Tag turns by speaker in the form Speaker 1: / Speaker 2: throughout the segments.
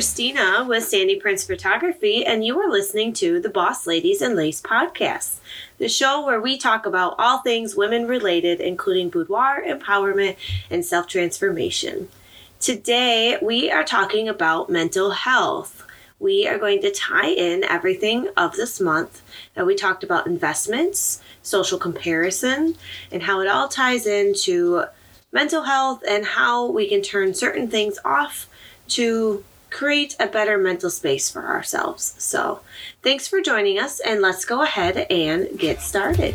Speaker 1: Christina with Sandy Prince Photography, and you are listening to the Boss Ladies and Lace podcast, the show where we talk about all things women related, including boudoir, empowerment, and self transformation. Today, we are talking about mental health. We are going to tie in everything of this month that we talked about investments, social comparison, and how it all ties into mental health and how we can turn certain things off to create a better mental space for ourselves. So, thanks for joining us, and let's go ahead and get started.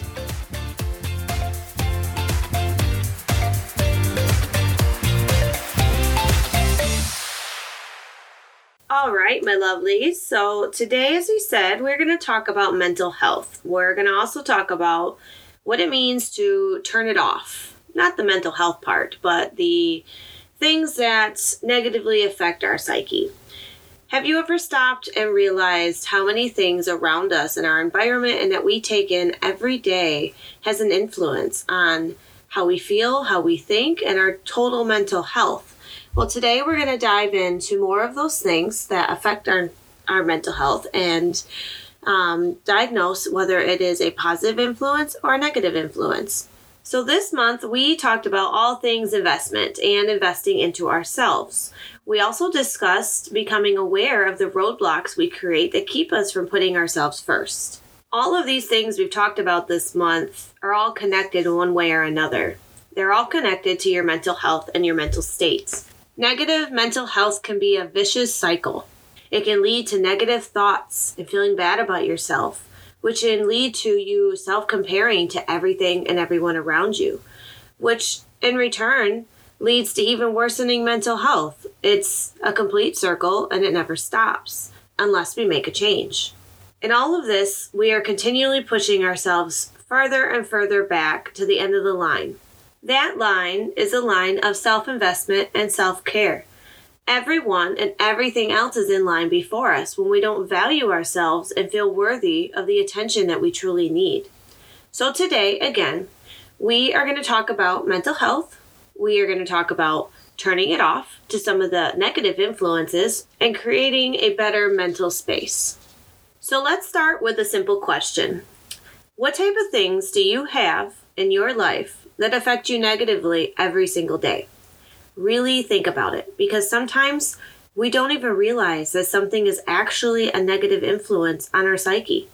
Speaker 1: All right, my lovelies. So, today, as we said, we're going to talk about mental health. We're going to also talk about what it means to turn it off not the mental health part, but the things that negatively affect our psyche. Have you ever stopped and realized how many things around us in our environment and that we take in every day has an influence on how we feel, how we think, and our total mental health? Well, today we're going to dive into more of those things that affect our, our mental health and um, diagnose whether it is a positive influence or a negative influence. So, this month we talked about all things investment and investing into ourselves. We also discussed becoming aware of the roadblocks we create that keep us from putting ourselves first. All of these things we've talked about this month are all connected one way or another. They're all connected to your mental health and your mental states. Negative mental health can be a vicious cycle. It can lead to negative thoughts and feeling bad about yourself which can lead to you self comparing to everything and everyone around you, which in return leads to even worsening mental health. It's a complete circle and it never stops unless we make a change. In all of this, we are continually pushing ourselves further and further back to the end of the line. That line is a line of self investment and self care everyone and everything else is in line before us when we don't value ourselves and feel worthy of the attention that we truly need. So, today, again, we are going to talk about mental health. We are going to talk about turning it off to some of the negative influences and creating a better mental space. So, let's start with a simple question What type of things do you have in your life that affect you negatively every single day? Really think about it because sometimes we don't even realize that something is actually a negative influence on our psyche.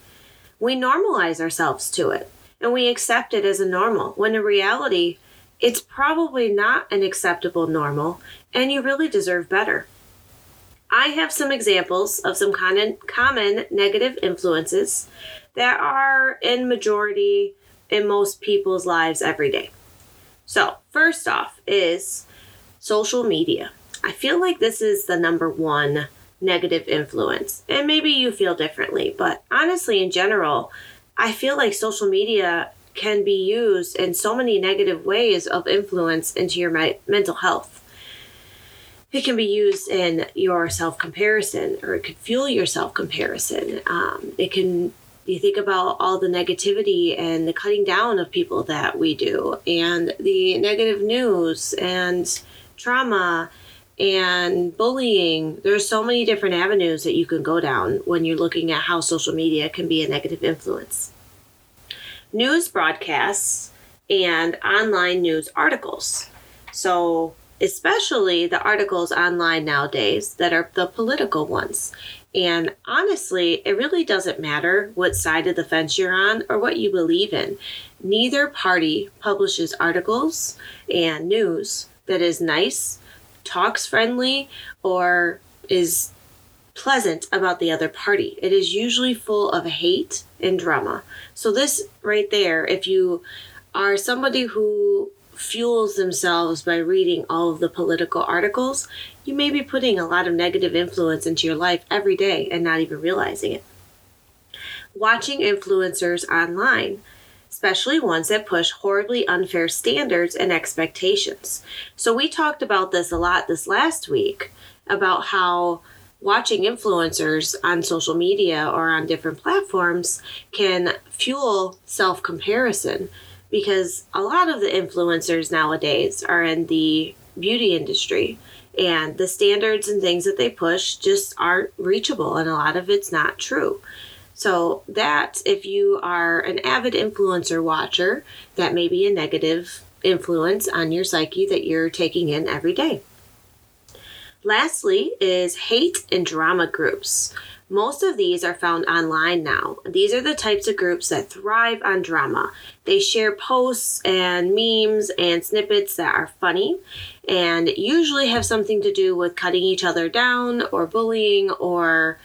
Speaker 1: We normalize ourselves to it and we accept it as a normal when in reality, it's probably not an acceptable normal and you really deserve better. I have some examples of some common, common negative influences that are in majority in most people's lives every day. So, first off, is social media. I feel like this is the number one negative influence. And maybe you feel differently, but honestly, in general, I feel like social media can be used in so many negative ways of influence into your me- mental health. It can be used in your self comparison, or it could fuel your self comparison. Um, it can, you think about all the negativity and the cutting down of people that we do, and the negative news, and trauma and bullying. There's so many different avenues that you can go down when you're looking at how social media can be a negative influence. News broadcasts and online news articles. So, especially the articles online nowadays that are the political ones. And honestly, it really doesn't matter what side of the fence you're on or what you believe in. Neither party publishes articles and news that is nice, talks friendly, or is pleasant about the other party. It is usually full of hate and drama. So, this right there, if you are somebody who fuels themselves by reading all of the political articles, you may be putting a lot of negative influence into your life every day and not even realizing it. Watching influencers online especially ones that push horribly unfair standards and expectations. So, we talked about this a lot this last week about how watching influencers on social media or on different platforms can fuel self comparison because a lot of the influencers nowadays are in the beauty industry And the standards and things that they push just aren't reachable, and a lot of it's not true. So, that if you are an avid influencer watcher, that may be a negative influence on your psyche that you're taking in every day. Lastly, is hate and drama groups. Most of these are found online now. These are the types of groups that thrive on drama. They share posts and memes and snippets that are funny and usually have something to do with cutting each other down or bullying or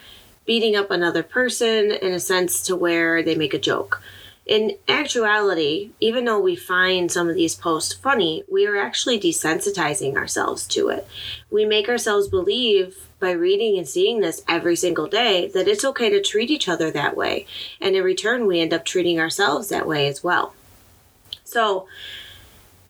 Speaker 1: beating up another person in a sense to where they make a joke. In actuality, even though we find some of these posts funny, we are actually desensitizing ourselves to it. We make ourselves believe by reading and seeing this every single day that it's okay to treat each other that way. And in return, we end up treating ourselves that way as well. So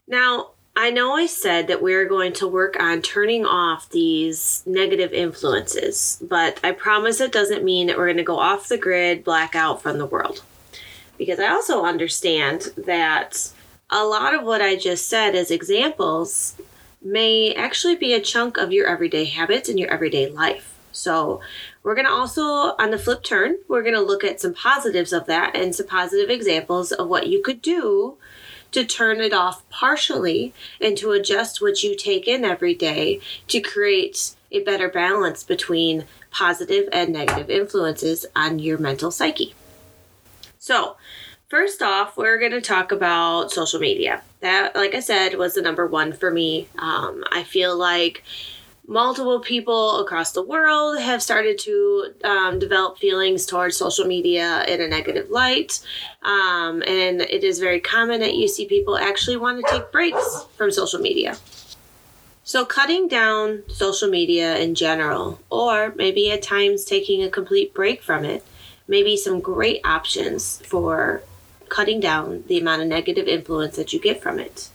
Speaker 1: now I know I said that we're going to work on turning off these negative influences, but I promise it doesn't mean that we're going to go off the grid, black out from the world because I also understand that a lot of what I just said as examples may actually be a chunk of your everyday habits in your everyday life. So, we're going to also, on the flip turn, we're going to look at some positives of that and some positive examples of what you could do to turn it off partially and to adjust what you take in every day to create a better balance between positive and negative influences on your mental psyche. So, first off, we're going to talk about social media. That, like I said, was the number one for me. Um, I feel like multiple people across the world have started to um, develop feelings towards social media in a negative light. Um, and it is very common that you see people actually want to take breaks from social media. So, cutting down social media in general, or maybe at times taking a complete break from it, maybe some great options for cutting down the amount of negative influence that you get from it.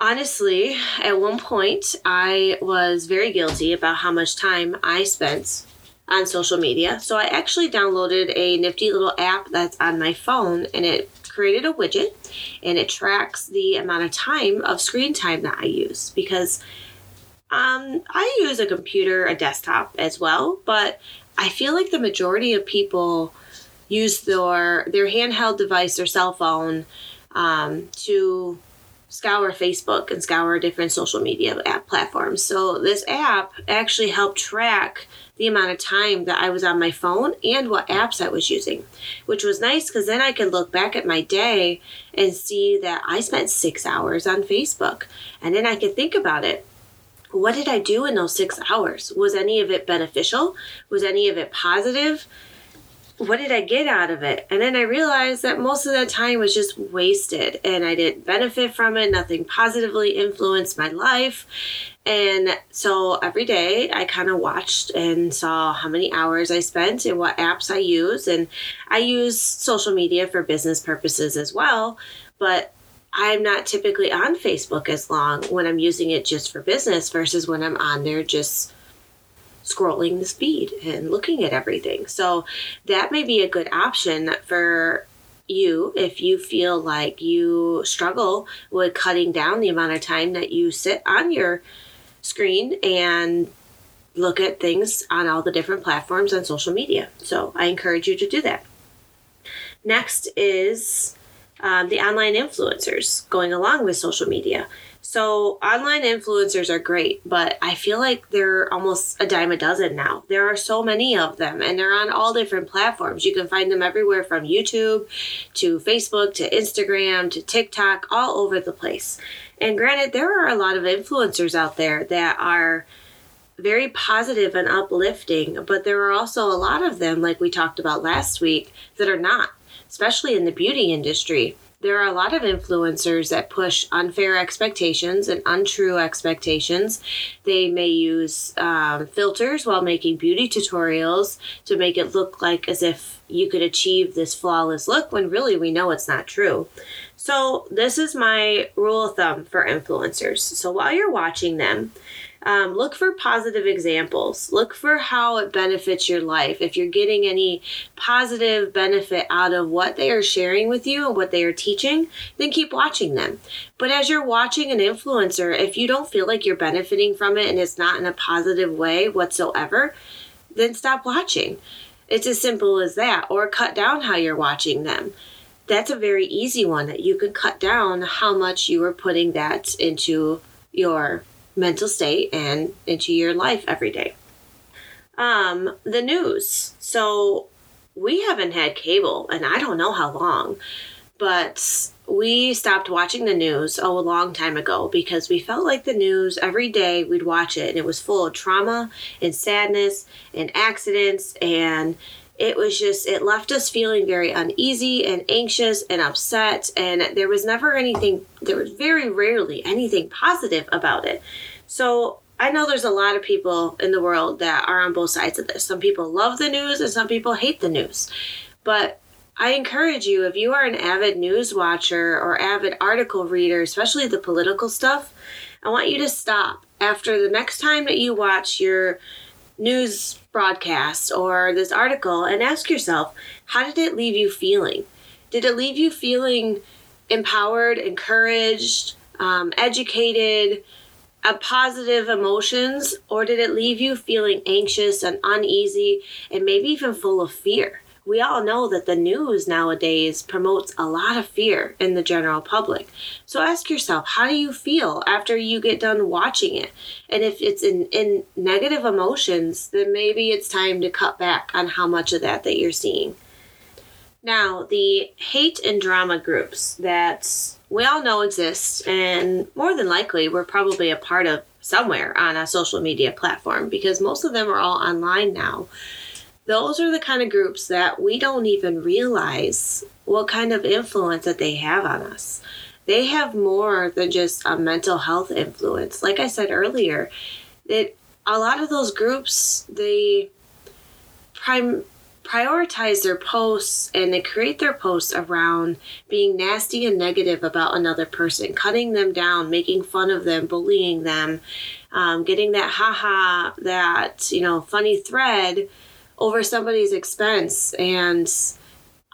Speaker 1: Honestly, at one point, I was very guilty about how much time I spent on social media. So I actually downloaded a nifty little app that's on my phone and it created a widget and it tracks the amount of time of screen time that I use because um, I use a computer, a desktop as well, but I feel like the majority of people use their their handheld device, their cell phone, um, to scour Facebook and scour different social media app platforms. So this app actually helped track the amount of time that I was on my phone and what apps I was using, which was nice because then I could look back at my day and see that I spent six hours on Facebook. And then I could think about it what did I do in those six hours? Was any of it beneficial? Was any of it positive? What did I get out of it? And then I realized that most of that time was just wasted and I didn't benefit from it. Nothing positively influenced my life. And so every day I kind of watched and saw how many hours I spent and what apps I use. And I use social media for business purposes as well. But I'm not typically on Facebook as long when I'm using it just for business versus when I'm on there just scrolling the speed and looking at everything. So that may be a good option for you if you feel like you struggle with cutting down the amount of time that you sit on your screen and look at things on all the different platforms on social media. So I encourage you to do that. Next is um, the online influencers going along with social media. So, online influencers are great, but I feel like they're almost a dime a dozen now. There are so many of them, and they're on all different platforms. You can find them everywhere from YouTube to Facebook to Instagram to TikTok, all over the place. And granted, there are a lot of influencers out there that are very positive and uplifting, but there are also a lot of them, like we talked about last week, that are not especially in the beauty industry. There are a lot of influencers that push unfair expectations and untrue expectations. They may use um, filters while making beauty tutorials to make it look like as if you could achieve this flawless look when really we know it's not true. So, this is my rule of thumb for influencers. So, while you're watching them, Um, look for positive examples. Look for how it benefits your life. If you're getting any positive benefit out of what they are sharing with you and what they are teaching, then keep watching them. But as you're watching an influencer, if you don't feel like you're benefiting from it and it's not in a positive way whatsoever, then stop watching. It's as simple as that, or cut down how you're watching them. That's a very easy one that you can cut down how much you are putting that into your mental state and into your life every day. Um, the news. So we haven't had cable and I don't know how long, but we stopped watching the news oh, a long time ago because we felt like the news every day we'd watch it and it was full of trauma and sadness and accidents and it was just it left us feeling very uneasy and anxious and upset and there was never anything there was very rarely anything positive about it. So i know there's a lot of people in the world that are on both sides of this. Some people love the news and some people hate the news. But I encourage you, if you are an avid news watcher or avid article reader, especially the political stuff, I want you to stop. After the next time that you watch your news broadcast or this article and ask yourself, how did it leave you feeling? Did it leave you feeling empowered, encouraged, um, educated, a positive emotions, or did it leave you feeling anxious and uneasy and maybe even full of fear? We all know that the news nowadays promotes a lot of fear in the general public. So ask yourself, how do you feel after you get done watching it? And if it's in, in negative emotions, then maybe it's time to cut back on how much of that that you're seeing. Now, the hate and drama groups that we all know exist, and more than likely, we're probably a part of somewhere on a social media platform because most of them are all online now those are the kind of groups that we don't even realize what kind of influence that they have on us. They have more than just a mental health influence. Like I said earlier, that a lot of those groups they prime prioritize their posts and they create their posts around being nasty and negative about another person, cutting them down, making fun of them, bullying them, um, getting that haha, that you know funny thread over somebody's expense. And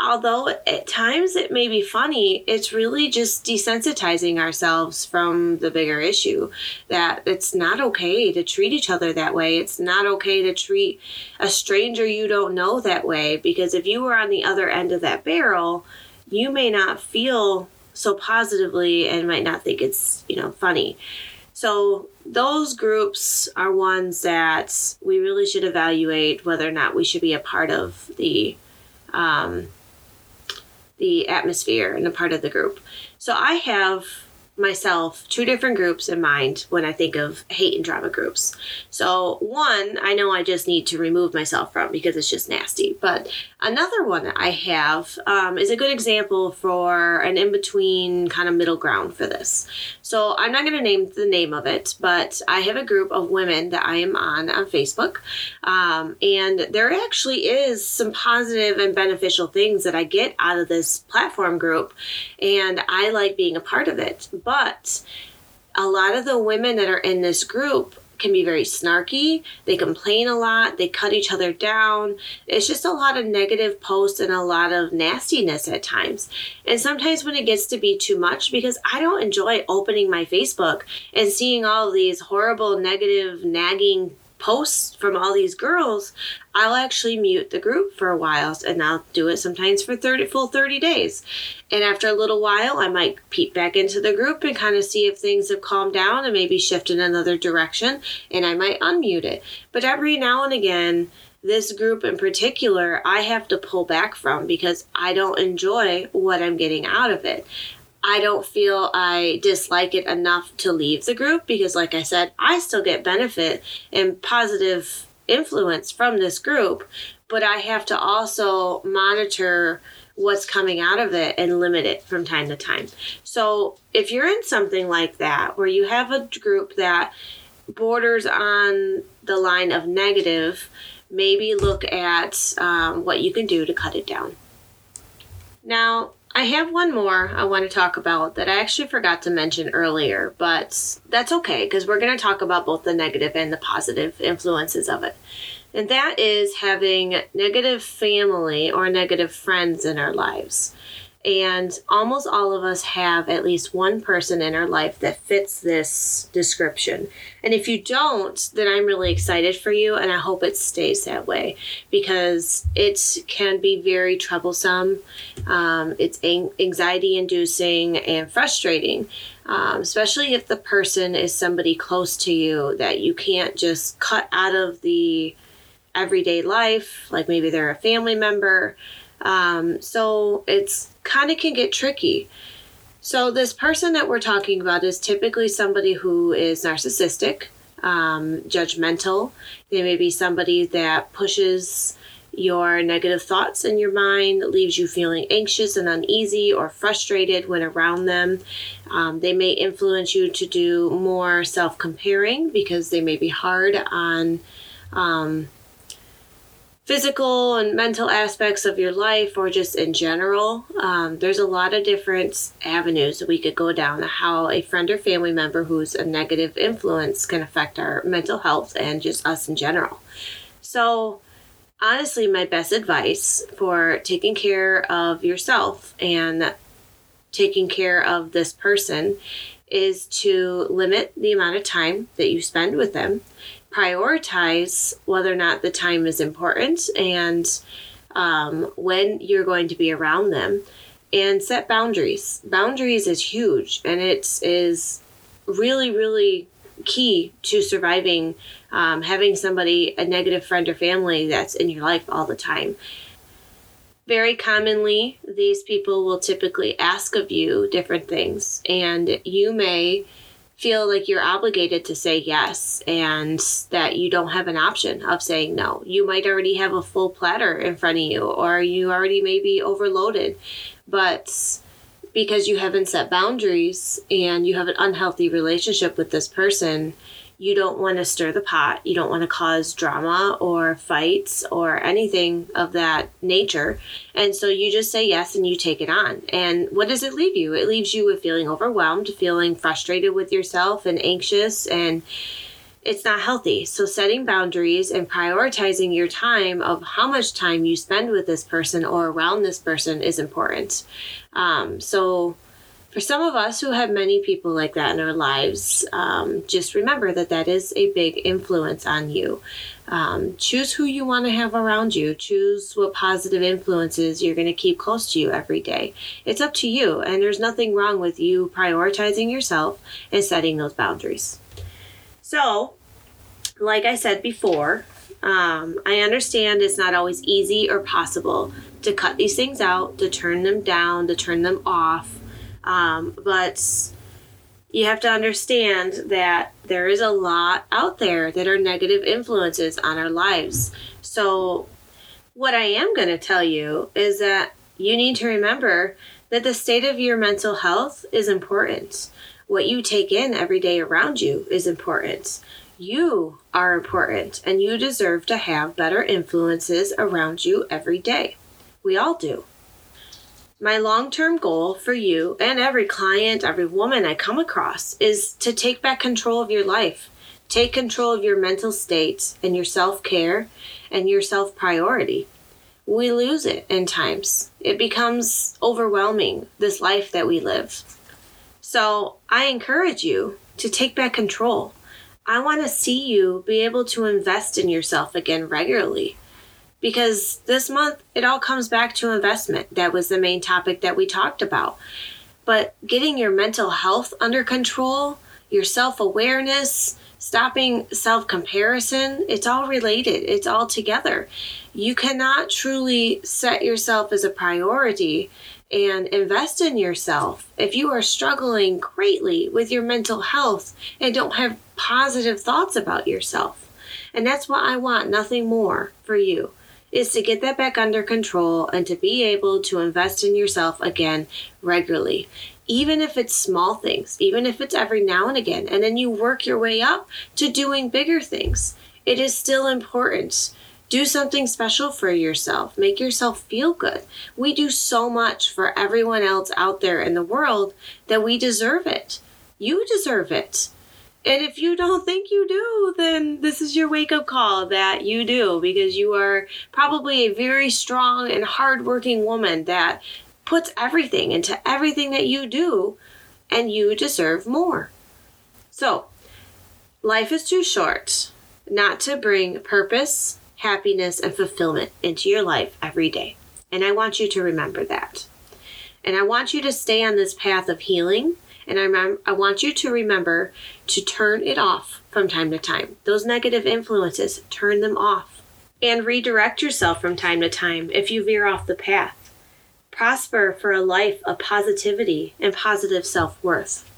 Speaker 1: although at times it may be funny, it's really just desensitizing ourselves from the bigger issue that it's not okay to treat each other that way. It's not okay to treat a stranger you don't know that way because if you were on the other end of that barrel, you may not feel so positively and might not think it's, you know, funny. So those groups are ones that we really should evaluate whether or not we should be a part of the um, the atmosphere and a part of the group. So I have myself two different groups in mind when I think of hate and drama groups. So, one, I know I just need to remove myself from because it's just nasty. But another one I have um, is a good example for an in between kind of middle ground for this. So, I'm not going to name the name of it, but I have a group of women that I am on on Facebook. Um, and there actually is some positive and beneficial things that I get out of this platform group. And I like being a part of it but a lot of the women that are in this group can be very snarky. They complain a lot. They cut each other down. It's just a lot of negative posts and a lot of nastiness at times. And sometimes when it gets to be too much, because I don't enjoy opening my Facebook and seeing all these horrible, negative, nagging posts from all these girls, I'll actually mute the group for a while and I'll do it sometimes for 30 full 30 days. And after a little while, I might peep back into the group and kind of see if things have calmed down and maybe shift in another direction and I might unmute it. But every now and again, this group in particular, I have to pull back from because I don't enjoy what I'm getting out of it. I don't feel I dislike it enough to leave the group because, like I said, I still get benefit and positive influence from this group, but I have to also monitor what's coming out of it and limit it from time to time. So, if you're in something like that where you have a group that borders on the line of negative, maybe look at um, what you can do to cut it down. Now, I have one more I want to talk about that I actually forgot to mention earlier, but that's okay because we're going to talk about both the negative and the positive influences of it. And that is having negative family or negative friends in our lives. And almost all of us have at least one person in our life that fits this description. And if you don't, then I'm really excited for you and I hope it stays that way because it can be very troublesome. Um, it's anxiety inducing and frustrating, um, especially if the person is somebody close to you that you can't just cut out of the everyday life, like maybe they're a family member. Um, so it's kind of can get tricky. So, this person that we're talking about is typically somebody who is narcissistic, um, judgmental. They may be somebody that pushes your negative thoughts in your mind, leaves you feeling anxious and uneasy or frustrated when around them. Um, they may influence you to do more self comparing because they may be hard on. Um, physical and mental aspects of your life or just in general. Um, there's a lot of different avenues we could go down how a friend or family member who's a negative influence can affect our mental health and just us in general. So, honestly, my best advice for taking care of yourself and taking care of this person is to limit the amount of time that you spend with them prioritize whether or not the time is important and um, when you're going to be around them and set boundaries. Boundaries is huge and it is really, really key to surviving um, having somebody, a negative friend or family that's in your life all the time. Very commonly, these people will typically ask of you different things, and you may feel like you're obligated to say yes and that you don't have an option of saying no. You might already have a full platter in front of you or you already may be overloaded. But because you haven't set boundaries and you have an unhealthy relationship with this person, you don't want to stir the pot. You don't want to cause drama or fights or anything of that nature. And so you just say yes and you take it on. And what does it leave you? It leaves you with feeling overwhelmed, feeling frustrated with yourself and anxious and it's not healthy. So setting boundaries and prioritizing your time of how much time you spend with this person or around this person is important. Um, so for some of us who have many people like that in our lives, um, just remember that that is a big influence on you. Um, choose who you want to have around you. Choose what positive influences you're going to keep close to you every day. It's up to you, and there's nothing wrong with you prioritizing yourself and setting those boundaries. So, like I said before, um, I understand it's not always easy or possible to cut these things out, to turn them down, to turn them off. Um, but you have to understand that there is a lot out there that are negative influences on our lives. So, what I am going to tell you is that you need to remember that the state of your mental health is important. What you take in every day around you is important. You are important and you deserve to have better influences around you every day. We all do. My long term goal for you and every client, every woman I come across is to take back control of your life. Take control of your mental state and your self care and your self priority. We lose it in times. It becomes overwhelming, this life that we live. So I encourage you to take back control. I want to see you be able to invest in yourself again regularly because this month it all comes back to investment. That was the main topic that we talked about. But getting your mental health under control, your self awareness, stopping self comparison, it's all related, it's all together. You cannot truly set yourself as a priority and invest in yourself if you are struggling greatly with your mental health and don't have positive thoughts about yourself. And that's what I want, nothing more for you is to get that back under control and to be able to invest in yourself again regularly. Even if it's small things, even if it's every now and again, and then you work your way up to doing bigger things. It is still important Do something special for yourself. Make yourself feel good. We do so much for everyone else out there in the world that we deserve it. You deserve it. And if you don't think you do, then this is your wake up call that you do because you are probably a very strong and hardworking woman that puts everything into everything that you do, and you deserve more. So, life is too short not to bring purpose, happiness, and fulfillment into your life every day. And I want you to remember that. And I want you to stay on this path of healing and I, rem- I want you to remember to turn it off from time to time. Those negative influences, turn them off. And redirect yourself from time to time if you veer off the path. Prosper for a life of positivity and positive self worth.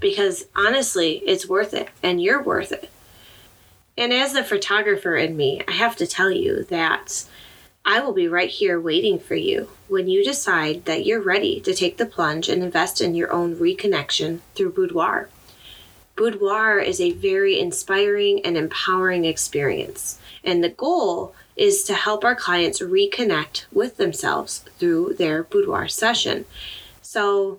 Speaker 1: Because honestly, it's worth it, and you're worth it. And as the photographer in me, I have to tell you that I will be right here waiting for you when you decide that you're ready to take the plunge and invest in your own reconnection through boudoir. Boudoir is a very inspiring and empowering experience, and the goal is to help our clients reconnect with themselves through their boudoir session. So,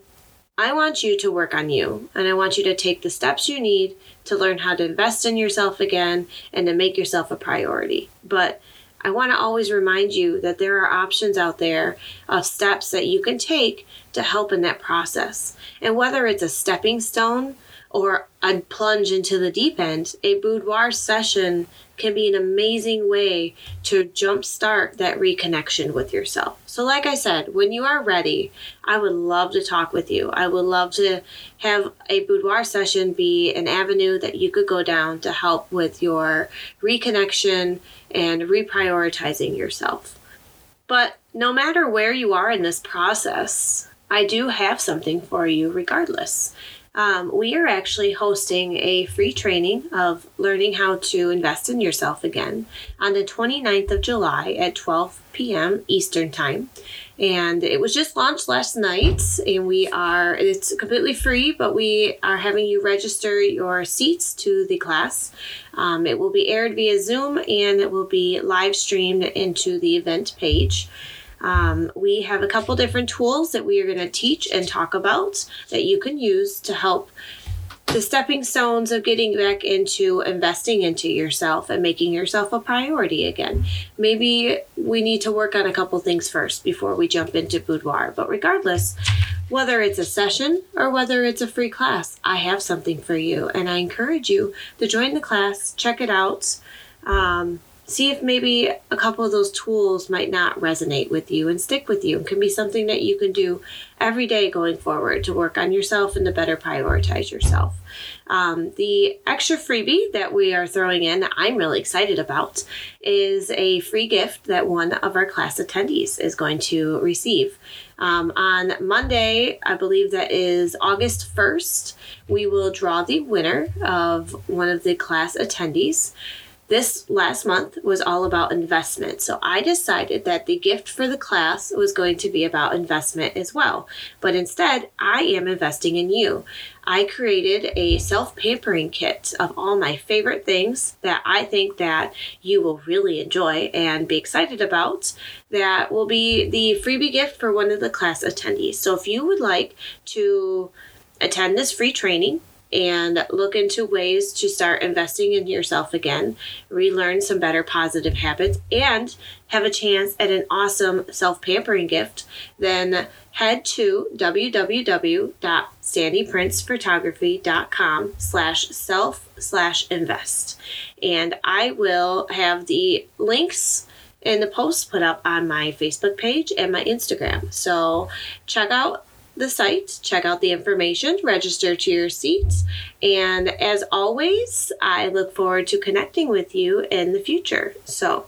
Speaker 1: I want you to work on you, and I want you to take the steps you need to learn how to invest in yourself again and to make yourself a priority. But I want to always remind you that there are options out there of steps that you can take to help in that process. And whether it's a stepping stone or a plunge into the deep end, a boudoir session can be an amazing way to jumpstart that reconnection with yourself. So, like I said, when you are ready, I would love to talk with you. I would love to have a boudoir session be an avenue that you could go down to help with your reconnection and reprioritizing yourself. But no matter where you are in this process, I do have something for you regardless um, we are actually hosting a free training of learning how to invest in yourself again on the 29th of July at 12 p.m. Eastern Time. And it was just launched last night, and we are, it's completely free, but we are having you register your seats to the class. Um, it will be aired via Zoom and it will be live streamed into the event page. Um, we have a couple different tools that we are going to teach and talk about that you can use to help the stepping stones of getting back into investing into yourself and making yourself a priority again. Maybe we need to work on a couple things first before we jump into boudoir. But regardless, whether it's a session or whether it's a free class, I have something for you. And I encourage you to join the class, check it out. Um, see if maybe a couple of those tools might not resonate with you and stick with you and can be something that you can do every day going forward to work on yourself and to better prioritize yourself. Um, the extra freebie that we are throwing in, I'm really excited about, is a free gift that one of our class attendees is going to receive. Um, on Monday, I believe that is August 1st, we will draw the winner of one of the class attendees this last month was all about investment. So I decided that the gift for the class was going to be about investment as well. But instead, I am investing in you. I created a self-pampering kit of all my favorite things that I think that you will really enjoy and be excited about. That will be the freebie gift for one of the class attendees. So if you would like to attend this free training, and look into ways to start investing in yourself again, relearn some better positive habits, and have a chance at an awesome self pampering gift, then head to www.sandyprincephotography.com slash self slash invest. And I will have the links and the posts put up on my Facebook page and my Instagram. So check out the site, check out the information, register to your seats, and as always, I look forward to connecting with you in the future. So,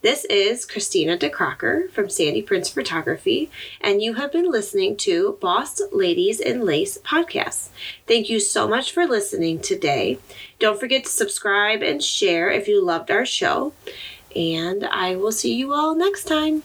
Speaker 1: this is Christina DeCrocker from Sandy Prince Photography, and you have been listening to Boss Ladies in Lace podcast. Thank you so much for listening today. Don't forget to subscribe and share if you loved our show, and I will see you all next time.